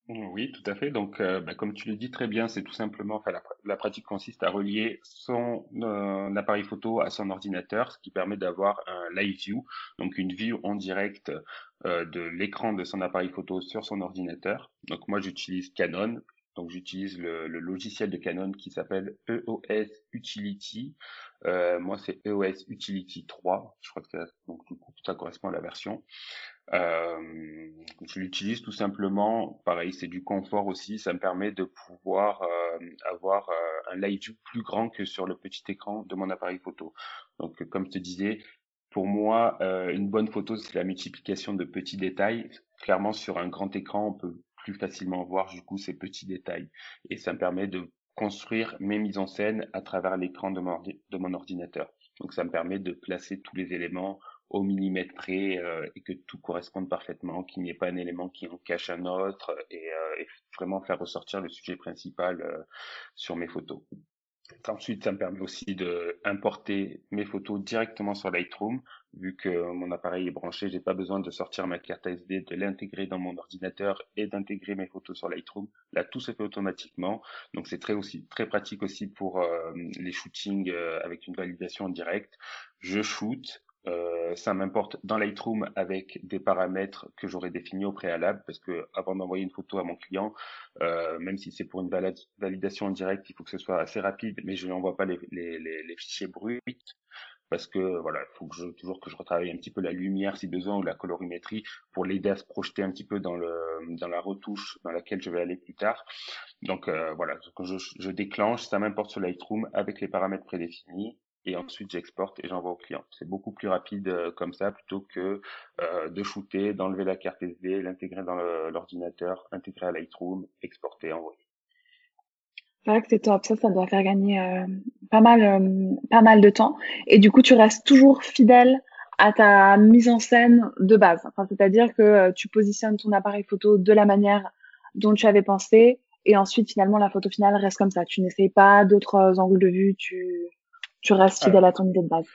Oui, tout à fait. Donc, euh, bah, comme tu le dis très bien, c'est tout simplement, enfin, la, pratique consiste à relier son euh, appareil photo à son ordinateur, ce qui permet d'avoir un live view, donc une vue en direct euh, de l'écran de son appareil photo sur son ordinateur. Donc, moi, j'utilise Canon. Donc, j'utilise le, le, logiciel de Canon qui s'appelle EOS Utility. moi, c'est EOS Utility 3. Je crois que donc, du coup, ça correspond à la version. Euh, je l'utilise tout simplement, pareil, c'est du confort aussi, ça me permet de pouvoir euh, avoir euh, un live plus grand que sur le petit écran de mon appareil photo. Donc comme je te disais, pour moi, une bonne photo, c'est la multiplication de petits détails. Clairement, sur un grand écran, on peut plus facilement voir du coup ces petits détails. Et ça me permet de construire mes mises en scène à travers l'écran de mon ordinateur. Donc ça me permet de placer tous les éléments au millimètre près euh, et que tout corresponde parfaitement, qu'il n'y ait pas un élément qui en cache un autre et, euh, et vraiment faire ressortir le sujet principal euh, sur mes photos. Ensuite, ça me permet aussi de importer mes photos directement sur Lightroom. Vu que mon appareil est branché, j'ai pas besoin de sortir ma carte SD, de l'intégrer dans mon ordinateur et d'intégrer mes photos sur Lightroom. Là, tout se fait automatiquement. Donc, c'est très aussi très pratique aussi pour les shootings avec une validation en direct. Je shoot, euh, ça m'importe dans Lightroom avec des paramètres que j'aurais définis au préalable parce que avant d'envoyer une photo à mon client, euh, même si c'est pour une validation en direct, il faut que ce soit assez rapide, mais je lui envoie pas les, les, les, fichiers bruts parce que voilà, il faut que je, toujours que je retravaille un petit peu la lumière si besoin ou la colorimétrie pour l'aider à se projeter un petit peu dans le dans la retouche dans laquelle je vais aller plus tard. Donc euh, voilà, quand je déclenche, ça m'importe sur Lightroom avec les paramètres prédéfinis et ensuite j'exporte et j'envoie au client. C'est beaucoup plus rapide euh, comme ça plutôt que euh, de shooter, d'enlever la carte SD, l'intégrer dans l'ordinateur, intégrer à Lightroom, exporter, envoyer. C'est vrai que c'est top, ça, ça doit faire gagner euh, pas mal, pas mal de temps. Et du coup, tu restes toujours fidèle à ta mise en scène de base. Enfin, c'est-à-dire que tu positionnes ton appareil photo de la manière dont tu avais pensé, et ensuite finalement la photo finale reste comme ça. Tu n'essayes pas d'autres angles de vue, tu tu restes fidèle à ton idée de base.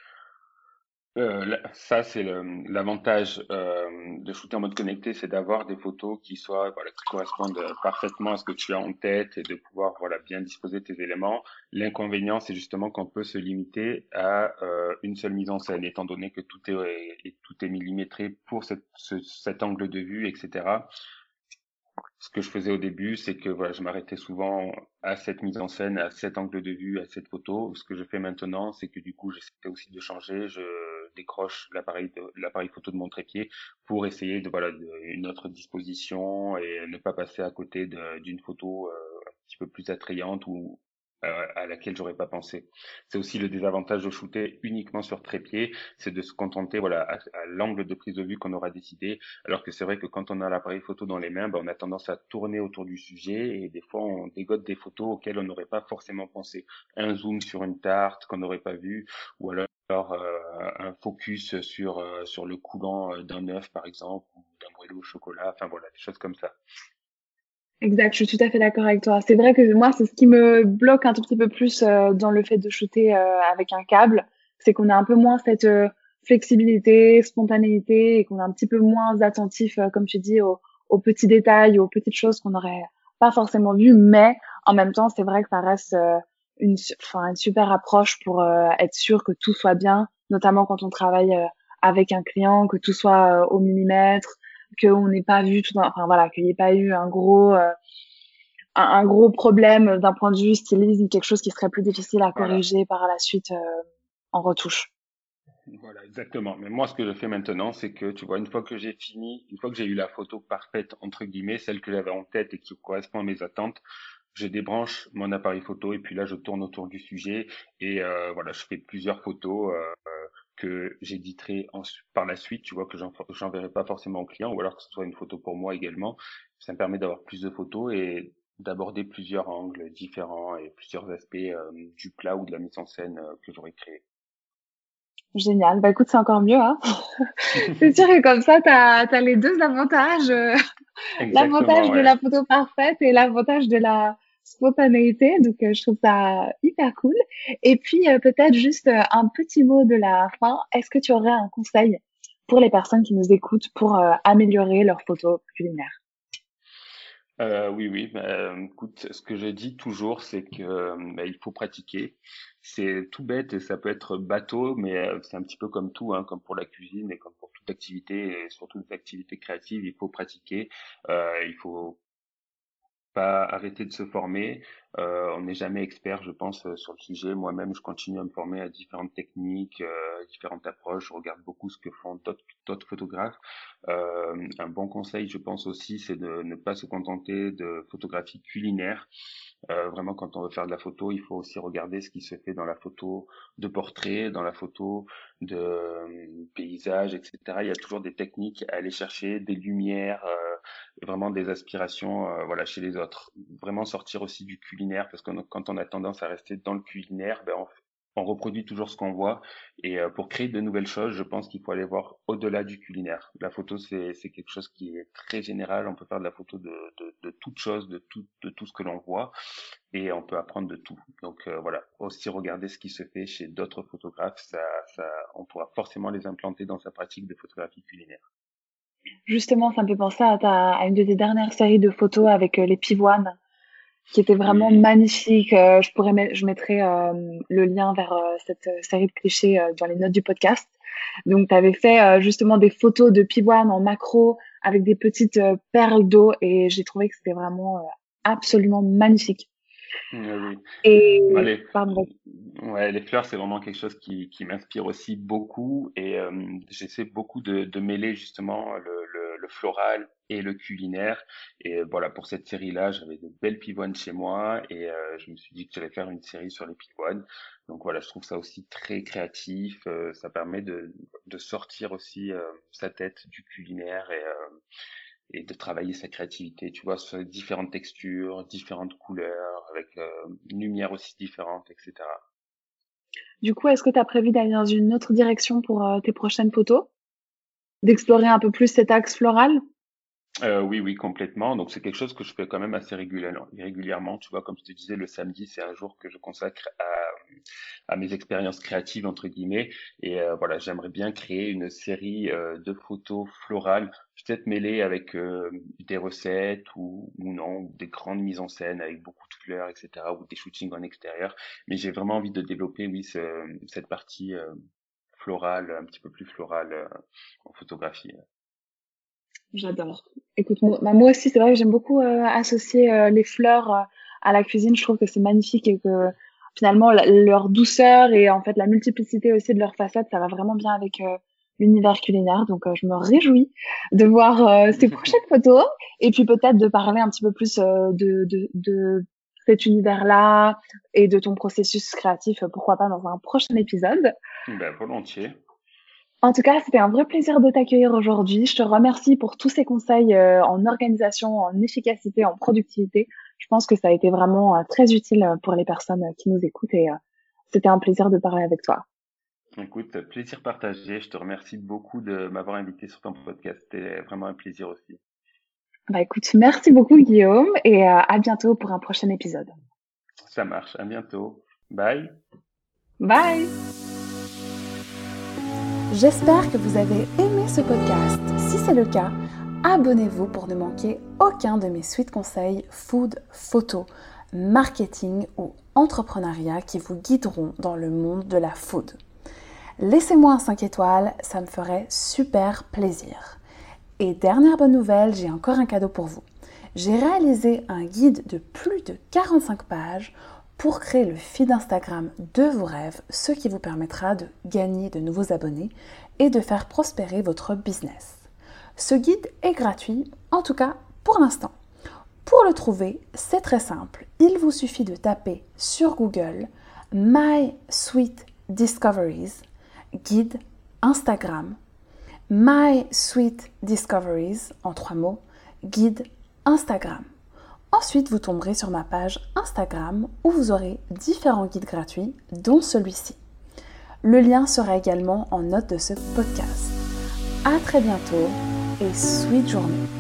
Euh, ça, c'est l'avantage euh, de shooter en mode connecté, c'est d'avoir des photos qui soient voilà, qui correspondent parfaitement à ce que tu as en tête et de pouvoir voilà bien disposer tes éléments. L'inconvénient, c'est justement qu'on peut se limiter à euh, une seule mise en scène, étant donné que tout est, et tout est millimétré pour cette, ce, cet angle de vue, etc ce que je faisais au début, c'est que voilà, je m'arrêtais souvent à cette mise en scène, à cet angle de vue, à cette photo. Ce que je fais maintenant, c'est que du coup, j'essaie aussi de changer. Je décroche l'appareil photo de mon trépied pour essayer de voilà une autre disposition et ne pas passer à côté d'une photo euh, un petit peu plus attrayante ou euh, à laquelle j'aurais pas pensé. C'est aussi le désavantage de shooter uniquement sur trépied, c'est de se contenter voilà à, l'angle de prise de vue qu'on aura décidé. Alors que c'est vrai que quand on a l'appareil photo dans les mains, ben, on a tendance à tourner autour du sujet et des fois on dégote des photos auxquelles on n'aurait pas forcément pensé. Un zoom sur une tarte qu'on n'aurait pas vu, ou alors euh, un focus sur euh, sur le coulant d'un œuf par exemple ou d'un brûlot au chocolat. Enfin voilà, des choses comme ça. Exact, je suis tout à fait d'accord avec toi. C'est vrai que moi, c'est ce qui me bloque un tout petit peu plus euh, dans le fait de shooter euh, avec un câble, c'est qu'on a un peu moins cette euh, flexibilité, spontanéité et qu'on est un petit peu moins attentif, comme tu dis, aux, aux, petits détails, aux petites choses qu'on n'aurait pas forcément vues. Mais en même temps, c'est vrai que ça reste une, enfin, une super approche pour être sûr que tout soit bien, notamment quand on travaille avec un client, que tout soit au millimètre, qu'on n'ait pas vu tout, enfin voilà, qu'il n'y ait pas eu un gros, euh, un, gros problème d'un point de vue stylisme, quelque chose qui serait plus difficile à corriger par la suite euh, en retouche. Voilà, exactement. Mais moi, ce que je fais maintenant, c'est que, tu vois, une fois que j'ai fini, une fois que j'ai eu la photo parfaite, entre guillemets, celle que j'avais en tête et qui correspond à mes attentes, je débranche mon appareil photo et puis là, je tourne autour du sujet et euh, voilà, je fais plusieurs photos. Euh, que j'éditerai par la suite, tu vois, que j'enverrai pas forcément au client, ou alors que ce soit une photo pour moi également. Ça me permet d'avoir plus de photos et d'aborder plusieurs angles différents et plusieurs aspects du plat ou de la mise en scène que j'aurais créé. Génial. Bah écoute, c'est encore mieux. Hein c'est sûr que comme ça, tu as, les deux avantages. l'avantage de la photo parfaite et l'avantage de la spontanéité. Donc, je trouve ça hyper cool. Et puis, peut-être juste un petit mot de la fin. Est-ce que tu aurais un conseil pour les personnes qui nous écoutent pour euh, améliorer leur photo culinaire? Euh, oui, oui. Bah, écoute, ce que je dis toujours, c'est que bah, il faut pratiquer. C'est tout bête et ça peut être bateau, mais euh, c'est un petit peu comme tout, hein, comme pour la cuisine et comme pour toute activité, et surtout les activités créatives, il faut pratiquer. Euh, il faut arrêter de se former. Euh, on n'est jamais expert, je pense, euh, sur le sujet. Moi-même, je continue à me former à différentes techniques, euh, différentes approches. Je regarde beaucoup ce que font d'autres photographes. Un bon conseil, je pense aussi, c'est de ne pas se contenter de photographie culinaire. Vraiment, quand on veut faire de la photo, il faut aussi regarder ce qui se fait dans la photo de portrait, dans la photo de paysage, etc. Il y a toujours des techniques à aller chercher, des lumières, euh, vraiment des aspirations, voilà, chez les autres. Vraiment sortir aussi du culinaire, parce que quand on a tendance à rester dans le culinaire, ben on, on reproduit toujours ce qu'on voit. Et euh, pour créer de nouvelles choses, je pense qu'il faut aller voir au-delà du culinaire. La photo, c'est quelque chose qui est très général. On peut faire de la photo de, de, de toute chose, de tout, de tout ce que l'on voit, et on peut apprendre de tout. Donc euh, voilà, aussi regarder ce qui se fait chez d'autres photographes, ça, ça, on pourra forcément les implanter dans sa pratique de photographie culinaire. Justement, ça me fait penser à, ta, à une de tes dernières séries de photos avec euh, les pivoines qui était vraiment magnifique. Euh, je pourrais, je mettrai euh, le lien vers euh, cette série de clichés dans les notes du podcast. Donc, tu avais fait justement des photos de pivoine en macro avec des petites perles d'eau et j'ai trouvé que c'était vraiment absolument magnifique. Oui. Et bah, les... Pardon. Ouais, les fleurs, c'est vraiment quelque chose qui, qui m'inspire aussi beaucoup et j'essaie beaucoup de, de mêler justement le, le, le floral et le culinaire. Et voilà, pour cette série-là, j'avais de belles pivoines chez moi et euh, je me suis dit que j'allais faire une série sur les pivoines. Donc voilà, je trouve ça aussi très créatif. Euh, ça permet de, de sortir aussi euh, sa tête du culinaire et, et de travailler sa créativité, tu vois, sur différentes textures, différentes couleurs, avec une lumière aussi différente, etc. Du coup, est-ce que tu as prévu d'aller dans une autre direction pour tes prochaines photos? D'explorer un peu plus cet axe floral? Euh, oui, oui, complètement. Donc c'est quelque chose que je fais quand même assez régulièrement. Tu vois, comme je te disais, le samedi, c'est un jour que je consacre à, à mes expériences créatives entre guillemets. Et euh, voilà, j'aimerais bien créer une série euh, de photos florales, peut-être mêlées avec des recettes ou, ou non, des grandes mises en scène avec beaucoup de fleurs, etc. ou des shootings en extérieur. Mais j'ai vraiment envie de développer, oui, cette partie florale, un petit peu plus florale en photographie. J'adore. Écoute, moi, bah, moi aussi, c'est vrai que j'aime beaucoup euh, associer euh, les fleurs euh, à la cuisine. Je trouve que c'est magnifique et que finalement leur douceur et en fait la multiplicité aussi de leurs facettes, ça va vraiment bien avec l'univers culinaire. Donc je me réjouis de voir ces prochaines photos et puis peut-être de parler un petit peu plus de, de, de cet univers-là et de ton processus créatif, pourquoi pas dans un prochain épisode. Ben, volontiers. En tout cas, c'était un vrai plaisir de t'accueillir aujourd'hui. Je te remercie pour tous ces conseils euh, en organisation, en efficacité, en productivité. Je pense que ça a été vraiment euh, très utile euh, pour les personnes qui nous écoutent et c'était un plaisir de parler avec toi. Écoute, plaisir partagé. Je te remercie beaucoup de m'avoir invité sur ton podcast. C'était vraiment un plaisir aussi. Bah écoute, merci beaucoup Guillaume et à bientôt pour un prochain épisode. Ça marche, à bientôt. Bye. Bye. J'espère que vous avez aimé ce podcast. Si c'est le cas, abonnez-vous pour ne manquer aucun de mes suites conseils food, photo, marketing ou entrepreneuriat qui vous guideront dans le monde de la food. Laissez-moi un 5 étoiles, ça me ferait super plaisir. Et dernière bonne nouvelle, j'ai encore un cadeau pour vous. J'ai réalisé un guide de plus de 45 pages pour créer le feed Instagram de vos rêves, ce qui vous permettra de gagner de nouveaux abonnés et de faire prospérer votre business. Ce guide est gratuit, en tout cas pour l'instant. Pour le trouver, c'est très simple. Il vous suffit de taper sur Google My Sweet Discoveries, guide Instagram. My Sweet Discoveries, en trois mots, guide Instagram. Ensuite, vous tomberez sur ma page Instagram où vous aurez différents guides gratuits, dont celui-ci. Le lien sera également en note de ce podcast. À très bientôt et sweet journée.